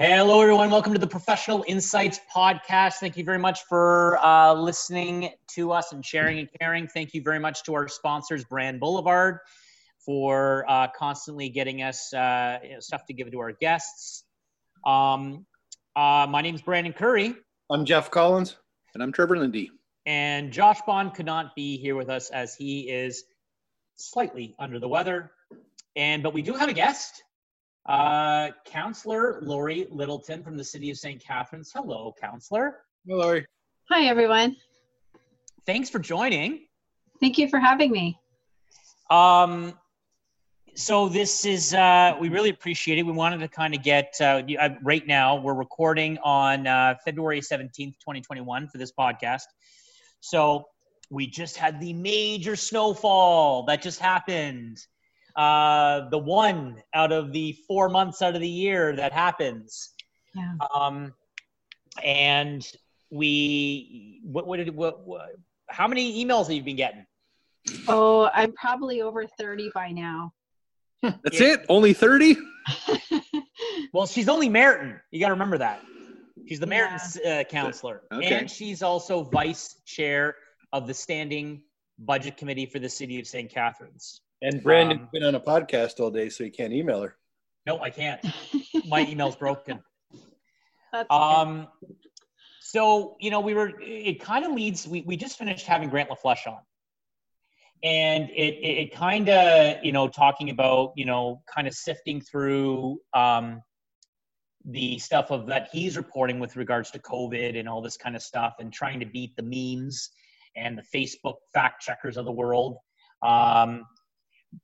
Hello, everyone. Welcome to the Professional Insights Podcast. Thank you very much for uh, listening to us and sharing and caring. Thank you very much to our sponsors, Brand Boulevard, for uh, constantly getting us uh, you know, stuff to give to our guests. Um, uh, my name is Brandon Curry. I'm Jeff Collins. And I'm Trevor Lindy. And Josh Bond could not be here with us as he is slightly under the weather. And but we do have a guest. Uh, Councillor Lori Littleton from the City of St. Catharines. Hello, Councillor. Hello, Lori. Hi, everyone. Thanks for joining. Thank you for having me. Um, so this is uh, we really appreciate it. We wanted to kind of get uh, right now. We're recording on uh, February seventeenth, twenty twenty one, for this podcast. So we just had the major snowfall that just happened uh, the one out of the four months out of the year that happens. Yeah. Um, and we, what, what did, what, what, how many emails have you been getting? Oh, I'm probably over 30 by now. That's yeah. it? Only 30? well, she's only Merritton. You got to remember that. She's the Merritton yeah. uh, counselor. Okay. And she's also vice chair of the standing budget committee for the city of St. Catharines. And Brandon's um, been on a podcast all day, so you can't email her. No, I can't. My email's broken. That's um, good. so you know, we were. It kind of leads. We we just finished having Grant LaFleche on, and it it, it kind of you know talking about you know kind of sifting through um, the stuff of that he's reporting with regards to COVID and all this kind of stuff, and trying to beat the memes and the Facebook fact checkers of the world. Um,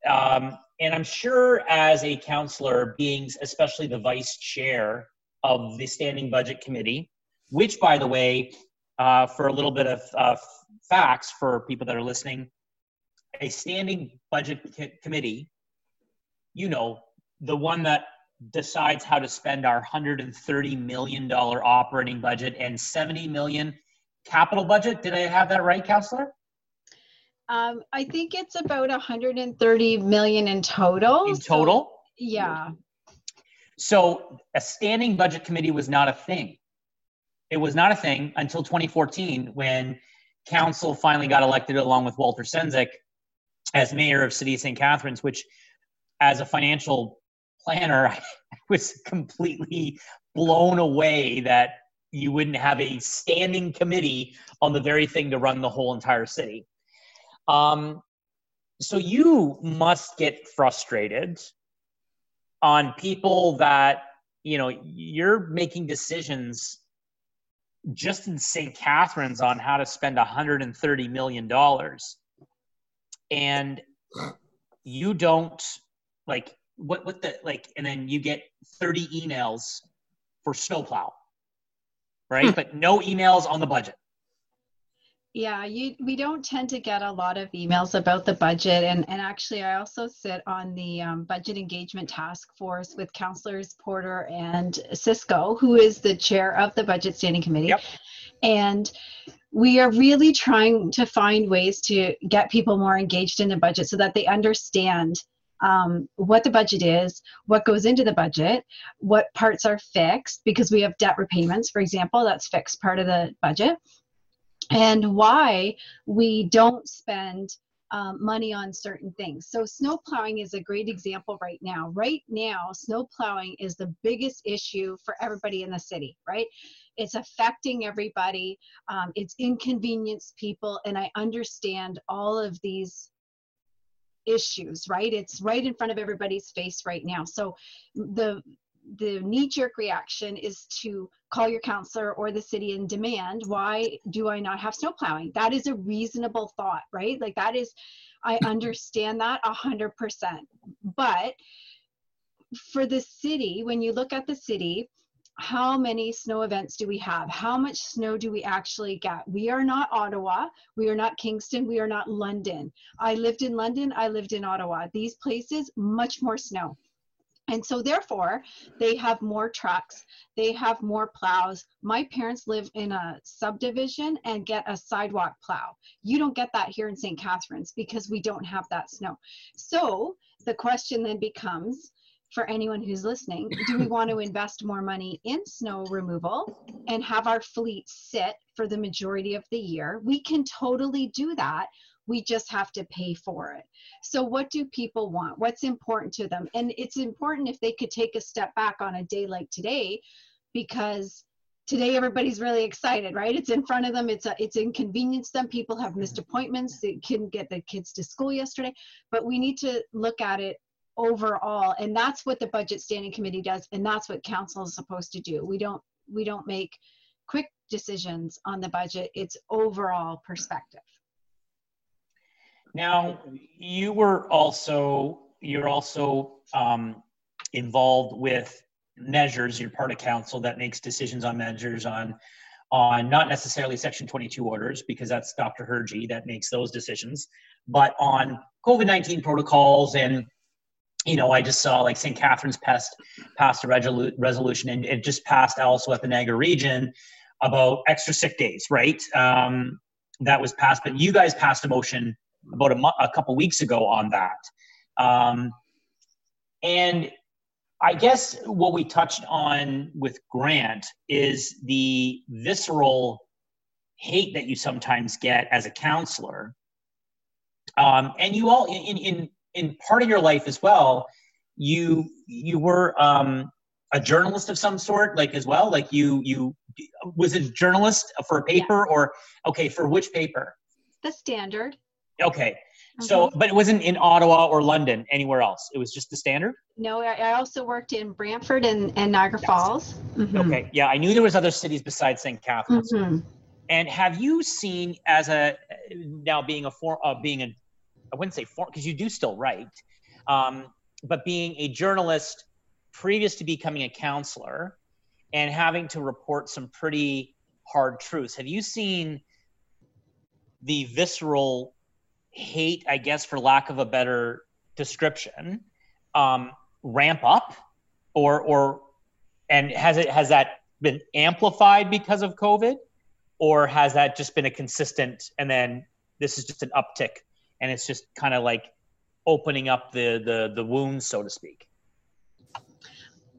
um, and I'm sure as a counselor, being especially the vice chair of the standing budget committee, which, by the way, uh, for a little bit of uh, facts for people that are listening, a standing budget committee, you know, the one that decides how to spend our 130 million dollar operating budget and 70 million capital budget. Did I have that right, counselor? Um, I think it's about 130 million in total. In total? So, yeah. So a standing budget committee was not a thing. It was not a thing until 2014 when council finally got elected along with Walter Sendzik as mayor of City of St. Catharines, which as a financial planner, I was completely blown away that you wouldn't have a standing committee on the very thing to run the whole entire city. Um, so you must get frustrated on people that you know you're making decisions just in St. Catharines on how to spend 130 million dollars, and you don't like what what the like, and then you get 30 emails for snowplow, right? Hmm. but no emails on the budget. Yeah, you, we don't tend to get a lot of emails about the budget. And, and actually, I also sit on the um, budget engagement task force with counselors Porter and Siscoe, who is the chair of the budget standing committee. Yep. And we are really trying to find ways to get people more engaged in the budget so that they understand um, what the budget is, what goes into the budget, what parts are fixed, because we have debt repayments, for example, that's fixed part of the budget and why we don't spend um, money on certain things. So snow plowing is a great example right now. Right now, snow plowing is the biggest issue for everybody in the city, right? It's affecting everybody. Um, it's inconvenienced people, and I understand all of these issues, right? It's right in front of everybody's face right now. So the the knee jerk reaction is to call your counselor or the city and demand why do i not have snow plowing that is a reasonable thought right like that is i understand that a hundred percent but for the city when you look at the city how many snow events do we have? How much snow do we actually get? We are not Ottawa. We are not Kingston. We are not London. I lived in London. I lived in Ottawa. These places, much more snow. And so, therefore, they have more trucks, they have more plows. My parents live in a subdivision and get a sidewalk plow. You don't get that here in St. Catharines because we don't have that snow. So, the question then becomes for anyone who's listening. Do we want to invest more money in snow removal and have our fleet sit for the majority of the year? We can totally do that. We just have to pay for it. So, what do people want? What's important to them? And it's important if they could take a step back on a day like today because today everybody's really excited right? It's in front of them. It's a, it's inconvenienced them. People have missed mm-hmm. appointments. They couldn't get the kids to school yesterday. But we need to look at it overall. And that's what the budget standing committee does and that's what council is supposed to do. We don't we don't make quick decisions on the budget. It's overall perspective now you were also you're also um, involved with measures. You're part of council that makes decisions on measures on on not necessarily section 22 orders because that's dr Hirji that makes those decisions but on covid-19 protocols and you know i just saw like st Catharines passed passed a resolu- resolution and it just passed also at the niagara region about extra sick days right? Um, that was passed but you guys passed a motion about a, mo- a couple weeks ago on that um, and I guess what we touched on with Grant is the visceral hate that you sometimes get as a counselor. Um, and you all, in, in, in part of your life as well, you, you were um, a journalist of some sort, like as well, like you, you, was a journalist for a paper or, okay, for which paper? The Standard. Okay. So, but it wasn't in Ottawa or London, anywhere else. It was just the standard. No, I also worked in Brantford and, and Niagara yes. Falls. Mm-hmm. Okay, yeah, I knew there was other cities besides St. Catharines. Mm-hmm. And have you seen as a now being a for uh, being a I wouldn't say for because you do still write, um, but being a journalist previous to becoming a counselor and having to report some pretty hard truths. Have you seen the visceral hate, I guess, for lack of a better description, um, ramp up, or or and has it has that been amplified because of COVID, or has that just been a consistent? And then this is just an uptick, and it's just kind of like opening up the the the wounds, so to speak.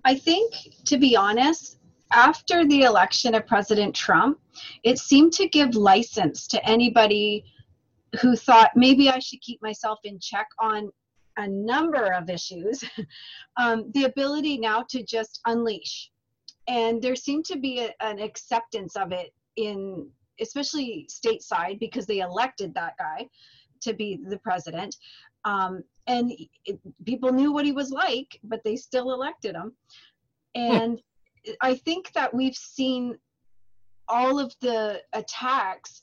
I think, to be honest, after the election of President Trump, it seemed to give license to anybody who thought maybe I should keep myself in check on a number of issues, um, the ability now to just unleash. And there seemed to be a, an acceptance of it in, especially stateside, because they elected that guy to be the president. Um, and it, people knew what he was like, but they still elected him. And I think that we've seen all of the attacks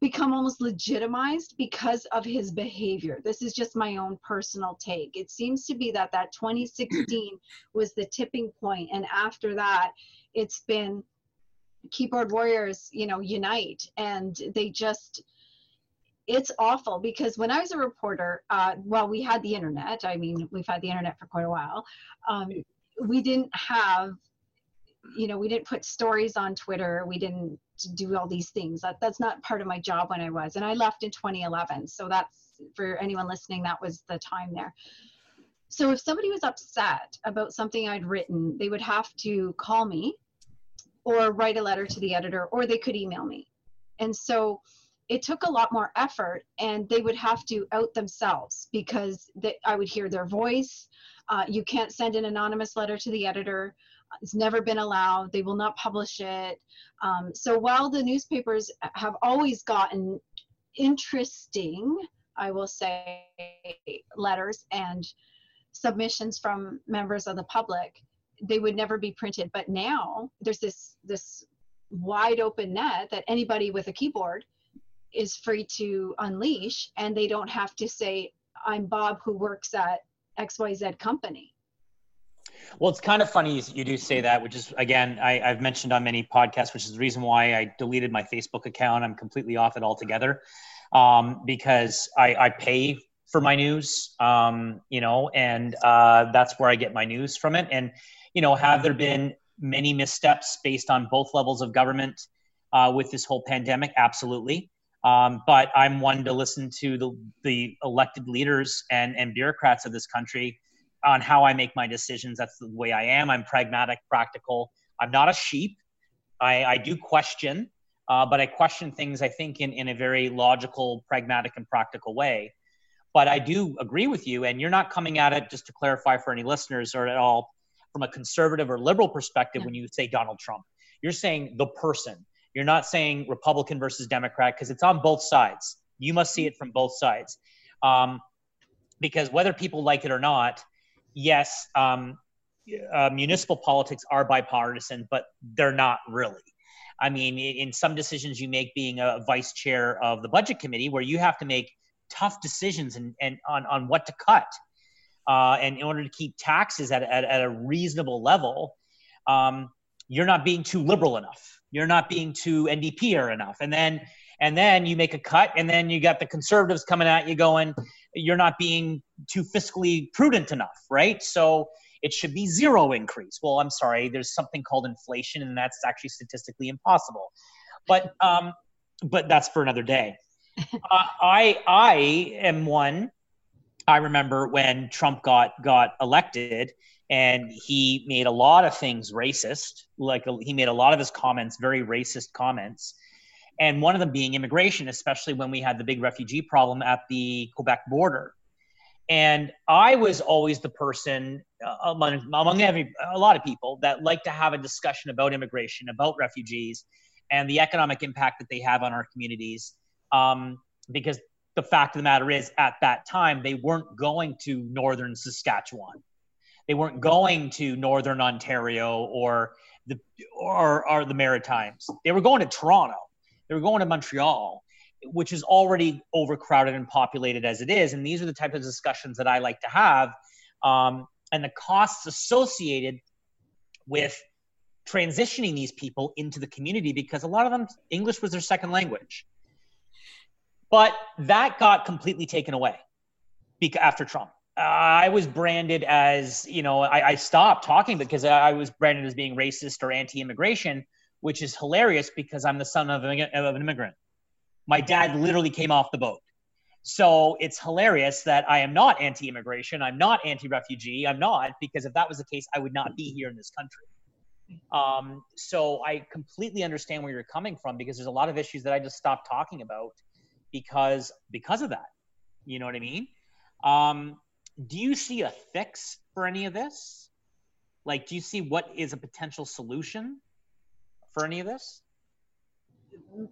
become almost legitimized because of his behavior. This is just my own personal take. It seems to be that that 2016 was the tipping point, and after that, it's been keyboard warriors, you know, unite, and they just. It's awful because when I was a reporter, uh, well, we had the internet. I mean, we've had the internet for quite a while. Um, we didn't have you know we didn't put stories on twitter we didn't do all these things. That that's not part of my job when i was and i left in 2011 so that's for anyone listening that was the time there. So if somebody was upset about something i'd written they would have to call me or write a letter to the editor or they could email me. And so it took a lot more effort and they would have to out themselves because they, i would hear their voice. Uh, you can't send an anonymous letter to the editor it's never been allowed. They will not publish it. Um, so while the newspapers have always gotten interesting, I will say, letters and submissions from members of the public, they would never be printed. But now there's this this wide open net that anybody with a keyboard is free to unleash, and they don't have to say, "I'm Bob who works at XYZ company." Well, it's kind of funny you do say that, which is again I, have mentioned on many podcasts, which is the reason why I deleted my Facebook account. I'm completely off it altogether um, because I, I, pay for my news, um, you know, and uh, that's where I get my news from it. And you know, have there been many missteps based on both levels of government uh, with this whole pandemic? Absolutely. Um, but I'm one to listen to the, the elected leaders and, and bureaucrats of this country on how I make my decisions. That's the way I am. I'm pragmatic, practical. I'm not a sheep. I, I do question, uh, but I question things, I think, in, in a very logical, pragmatic, and practical way. But I do agree with you, and you're not coming at it, just to clarify for any listeners or at all, from a conservative or liberal perspective when you say Donald Trump. You're saying the person. You're not saying Republican versus Democrat because it's on both sides. You must see it from both sides. Um, because whether people like it or not, yes, um, uh, municipal politics are bipartisan, but they're not really. I mean, in some decisions you make being a vice chair of the budget committee, where you have to make tough decisions and, and on, on what to cut. Uh, and in order to keep taxes at, at, at a reasonable level, um, you're not being too liberal enough. You're not being too NDP or enough. And then and then you make a cut, and then you got the conservatives coming at you going, you're not being too fiscally prudent enough, right? So it should be zero increase. Well, I'm sorry, there's something called inflation, and that's actually statistically impossible. But um, but that's for another day. uh, I I am one. I remember when Trump got got elected, and he made a lot of things racist. Like he made a lot of his comments very racist comments, and one of them being immigration, especially when we had the big refugee problem at the Quebec border. And I was always the person uh, among, among every, a lot of people that like to have a discussion about immigration, about refugees, and the economic impact that they have on our communities. Um, because the fact of the matter is, at that time, they weren't going to northern Saskatchewan, they weren't going to northern Ontario or the or, or the Maritimes. They were going to Toronto they were going to Montreal, which is already overcrowded and populated as it is. And these are the type of discussions that I like to have. Um, and the costs associated with transitioning these people into the community because a lot of them English was their second language. But that got completely taken away after Trump. I was branded as, you know, I, I stopped talking because I was branded as being racist or anti immigration which is hilarious because I'm the son of an, immigrant. My dad literally came off the boat. So it's hilarious that I am not anti immigration. I'm not anti refugee. I'm not, because if that was the case, I would not be here in this country. Um, so I completely understand where you're coming from because there's a lot of issues that I just stopped talking about because because of that. You know what I mean? Um, do you see a fix for any of this? Like, do you see what is a potential solution? For any of this?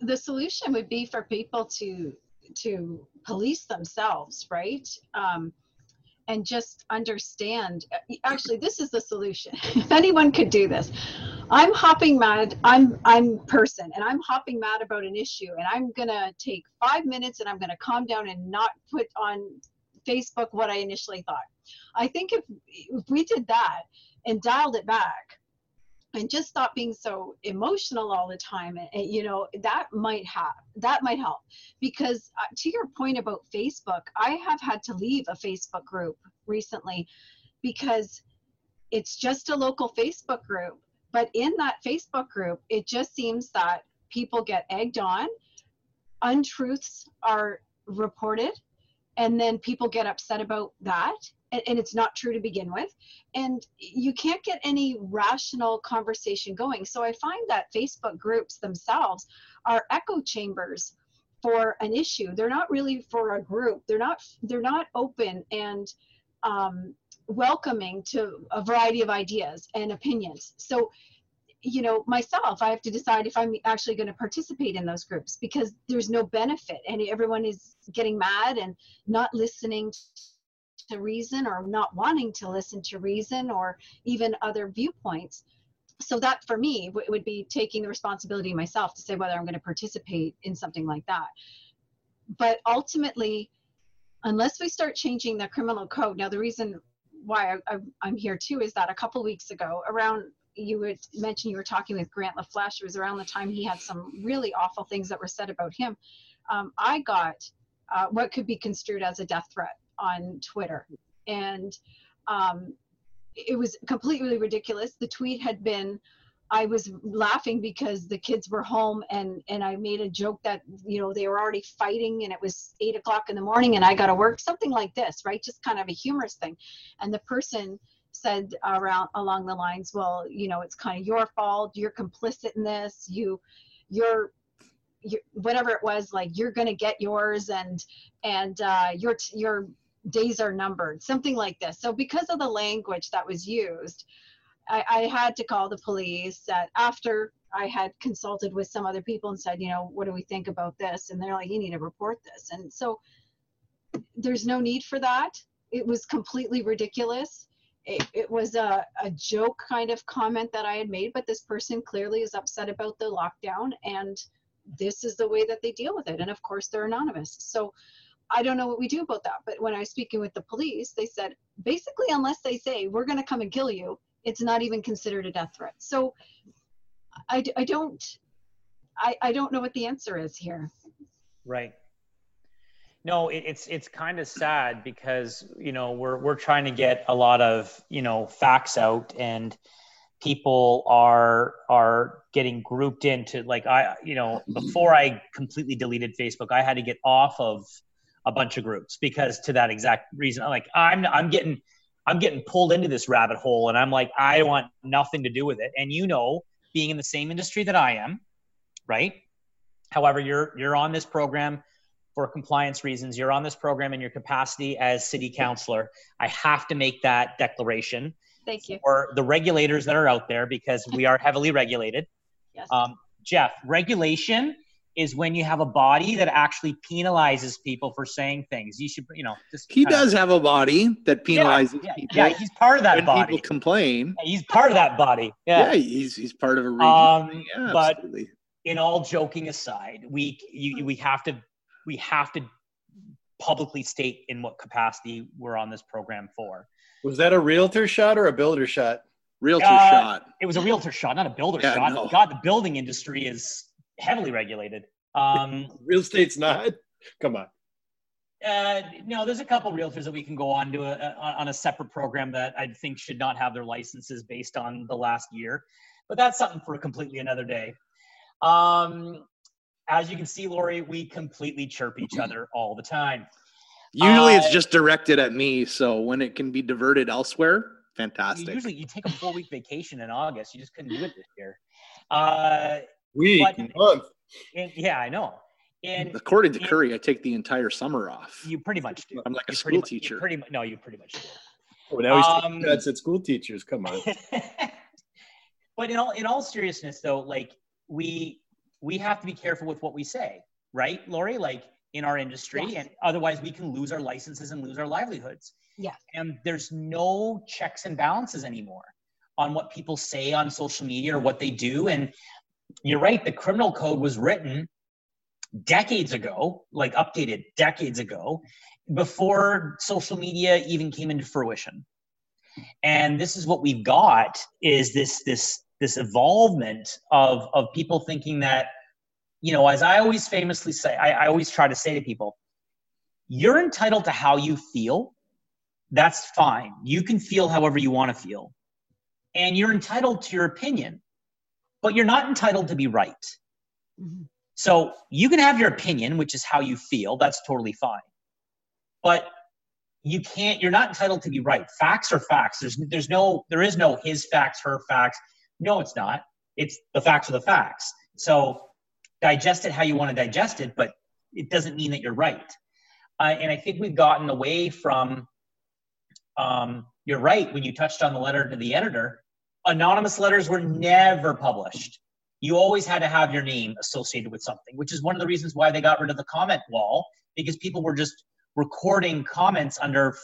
The solution would be for people to to police themselves, right? Um, and just understand. Actually, this is the solution. if anyone could do this, I'm hopping mad. I'm I'm person, and I'm hopping mad about an issue, and I'm gonna take five minutes, and I'm gonna calm down and not put on Facebook what I initially thought. I think if if we did that and dialed it back, and just stop being so emotional all the time and, you know that might have that might help. Because uh, to your point about facebook i have had to leave a facebook group recently because it's just a local facebook group but in that facebook group it just seems that people get egged on. Untruths are reported and then people get upset about that and, and it's not true to begin with. And you can't get any rational conversation going. So i find that facebook groups themselves are echo chambers for an issue. They're not really for a group. They're not they're not open and um, welcoming to a variety of ideas and opinions. So you know myself i have to decide if i'm actually going to participate in those groups because there's no benefit and everyone is getting mad and not listening to reason or not wanting to listen to reason or even other viewpoints. So that for me w- would be taking the responsibility myself to say whether i'm going to participate in something like that. But ultimately unless we start changing the criminal code now the reason why I, am here too is that a couple weeks ago around you would mention you were talking with grant lafleche it was around the time he had some really awful things that were said about him um, i got uh, what could be construed as a death threat on Twitter. And um, it was completely ridiculous. The tweet had been I was laughing because the kids were home and and I made a joke that you know they were already fighting and it was eight o'clock in the morning and I got to work something like this right just kind of a humorous thing and the person said around along the lines well you know it's kind of your fault you're complicit in this you you're you, whatever it was like you're going to get yours and and uh, your your days are numbered something like this so because of the language that was used I, I had to call the police That after I had consulted with some other people and said, you know, what do we think about this? And they're like, you need to report this. And so there's no need for that. It was completely ridiculous. It, it was a, a joke kind of comment that I had made, but this person clearly is upset about the lockdown and this is the way that they deal with it. And of course, they're anonymous. So I don't know what we do about that. But when I was speaking with the police, they said basically, unless they say, we're going to come and kill you, it's not even considered a death threat. So I, I don't, I, I don't know what the answer is here. Right. No, it, it's it's kind of sad because you know we're we're trying to get a lot of you know facts out and people are are getting grouped into like I you know before I completely deleted Facebook I had to get off of a bunch of groups because to that exact reason I'm like I'm I'm getting I'm getting pulled into this rabbit hole and I'm like, I want nothing to do with it. And you know, being in the same industry that I am, right? However, you're you're on this program for compliance reasons. You're on this program in your capacity as city councilor. I have to make that declaration. Thank you. For the regulators that are out there because we are heavily regulated. Yes. Um, Jeff, regulation is when you have a body that actually penalizes people for saying things. You should, you know, just he does of, have a body that penalizes yeah, yeah, people. Yeah, he's part of that when body. People complain. Yeah, he's part of that body. Yeah, yeah he's he's part of a region. Um, yeah, but absolutely. in all joking aside, we you, we have to we have to publicly state in what capacity we're on this program for. Was that a realtor shot or a builder shot? Realtor uh, shot. It was a realtor shot, not a builder Yeah, shot. no. God, the building industry is heavily regulated. Um, Real estate's not. Come on. Uh, no, there's a couple realtors that we can go on to a, a, on a separate program that I think should not have their licenses based on the last year, but that's something for a completely another day. Um, as you can see, Lori, we completely chirp each other all the time. Usually uh, it's just directed at me, so when it can be diverted elsewhere, You fantastic. usually you take a four week vacation in August. You just couldn't do it this year. Uh, Week, But- month. and, yeah, I know. And According to it- Curry, I take the entire summer off. you pretty much do. I'm like a school pretty, mu- you teacher. Pretty, mu- no, you pretty much do. Oh, now he's Um, taking shots at school teachers. Come on. but in all in all seriousness though like we we have to be careful with what we say right lori like in our industry Yes. and otherwise we can lose our licenses and lose our livelihoods Yeah. and there's no checks and balances anymore on what people say on social media or what they do and you're right the criminal code was written decades ago like updated decades ago before social media even came into fruition and this is what we've got is this this this evolvement of of people thinking that you know as i always famously say I, I always try to say to people you're entitled to how you feel. That's fine. You can feel however you want to feel. And you're entitled to your opinion but you're not entitled to be right. Mhm. so you can have your opinion which is how you feel that's totally fine. But you can't you're not entitled to be right. Facts are facts. There's there's no there is no his facts her facts. No it's not. It's the facts are the facts. So digest it how you want to digest it but it doesn't mean that you're right. Uh, and i think we've gotten away from um, you're right when you touched on the letter to the editor anonymous letters were never published. You always had to have your name associated with something which is one of the reasons why they got rid of the comment wall because people were just recording comments under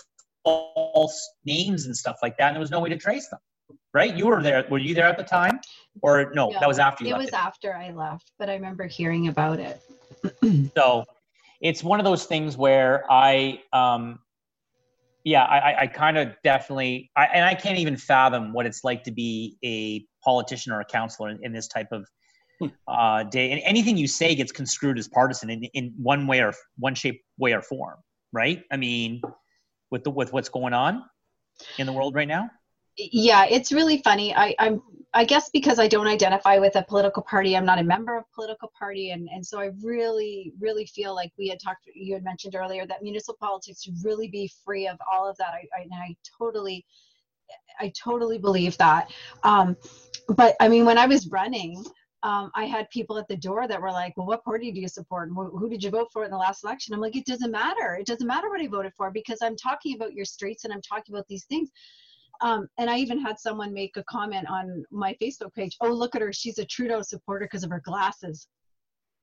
false names and stuff like that and there was no way to trace them right? You were there were you there at the time or no Yeah, that was after you It left was after I left, but I remember hearing about it. so it's one of those things where i um yeah i I- i kind of definitely I, and i can't even fathom what it's like to be a politician or a counselor in, in this type of uh day. And anything you say gets construed as partisan in, in one way or one shape way or form right? I mean with the with what's going on in the world right now? Yeah it's really funny. I i'm I guess because I don't identify with a political party, I'm not a member of political party, and and so I really really feel like we had talked. You had mentioned earlier that municipal politics should really be free of all of that. I I, I totally. I totally believe that. Um, but I mean, when I was running, um, I had people at the door that were like, "Well, what party do you support? And who did you vote for in the last election?" I'm like, "It doesn't matter. It doesn't matter what I voted for because I'm talking about your streets and I'm talking about these things." Um, and I even had someone make a comment on my Facebook page. Oh, look at her. She's a Trudeau supporter because of her glasses.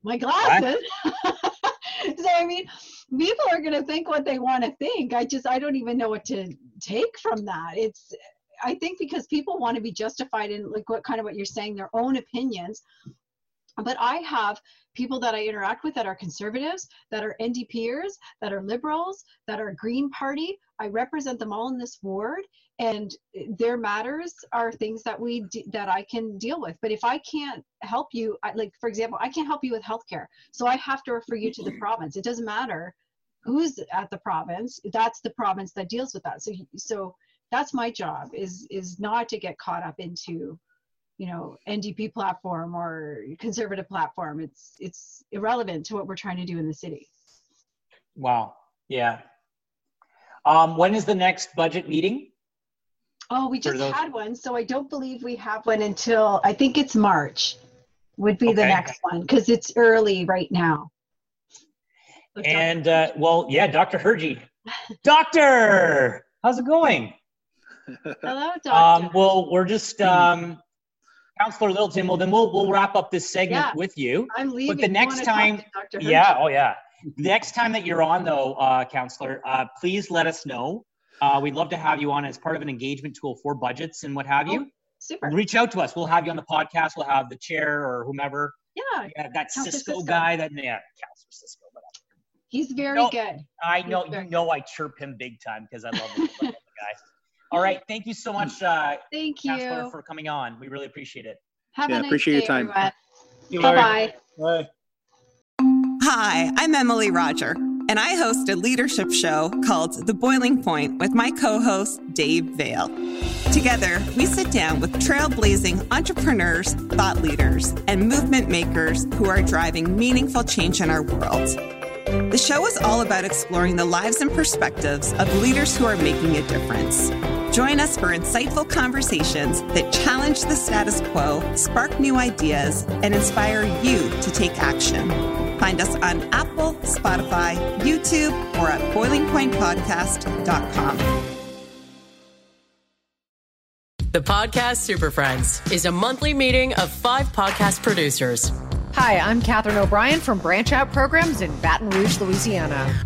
My glasses. so I mean, people are going to think what they want to think. I just I don't even know what to take from that. It's I think because people want to be justified in like what kind of what you're saying, their own opinions. But I have people that I interact with that are conservatives, that are NDPers, that are liberals, that are Green Party. I represent them all in this ward, and their matters are things that we that I can deal with. But if I can't help you, I, like for example, I can't help you with healthcare, so I have to refer you to the province. It doesn't matter who's at the province; that's the province that deals with that. So so that's my job is is not to get caught up into you know ndp platform or conservative platform it's it's irrelevant to what we're trying to do in the city. Wow. Yeah. Um, when is the next budget meeting? Oh we just had one so i don't believe we have one until i think it's march would be okay. the next one because it's early right now. And uh, well yeah dr Hirji doctor how's it going? Hello, doctor. Um, well, we're just um, Councillor Littleton. Well, then we'll we'll wrap up this segment yeah, with you. I'm leaving. But the next time, yeah, oh yeah. The next time that you're on, though, uh, Councillor, uh, please let us know. Uh, we'd love to have you on as part of an engagement tool for budgets and what have you. Oh, super. Reach out to us. We'll have you on the podcast. We'll have the chair or whomever. Yeah. yeah that Siscoe, Siscoe, guy. That yeah, Councillor Siscoe. Whatever. He's very good. I know. You know, I chirp him big time because I love him. All right. Thank you so much, uh, Thank you Chancellor, for coming on. We really appreciate it. Have yeah, a nice appreciate day, your time. Bye-bye. Bye. Hi, I'm Emily Roger, and I host a leadership show called The Boiling Point with my co host, Dave Vale. Together, we sit down with trailblazing entrepreneurs, thought leaders, and movement makers who are driving meaningful change in our world. The show is all about exploring the lives and perspectives of leaders who are making a difference. Join us for insightful conversations that challenge the status quo, spark new ideas, and inspire you to take action. Find us on Apple, Spotify, YouTube, or at boilingpointpodcast.com. The Podcast Super Friends is a monthly meeting of five podcast producers Hi, I'm Katherine O'Brien from Branch Out Programs in Baton Rouge, Louisiana.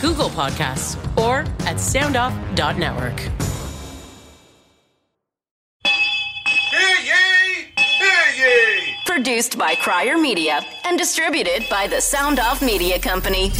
Google Podcasts, or at soundoff.network. Hear ye! Hear ye! Produced by Crier Media and distributed by the Sound Off Media Company.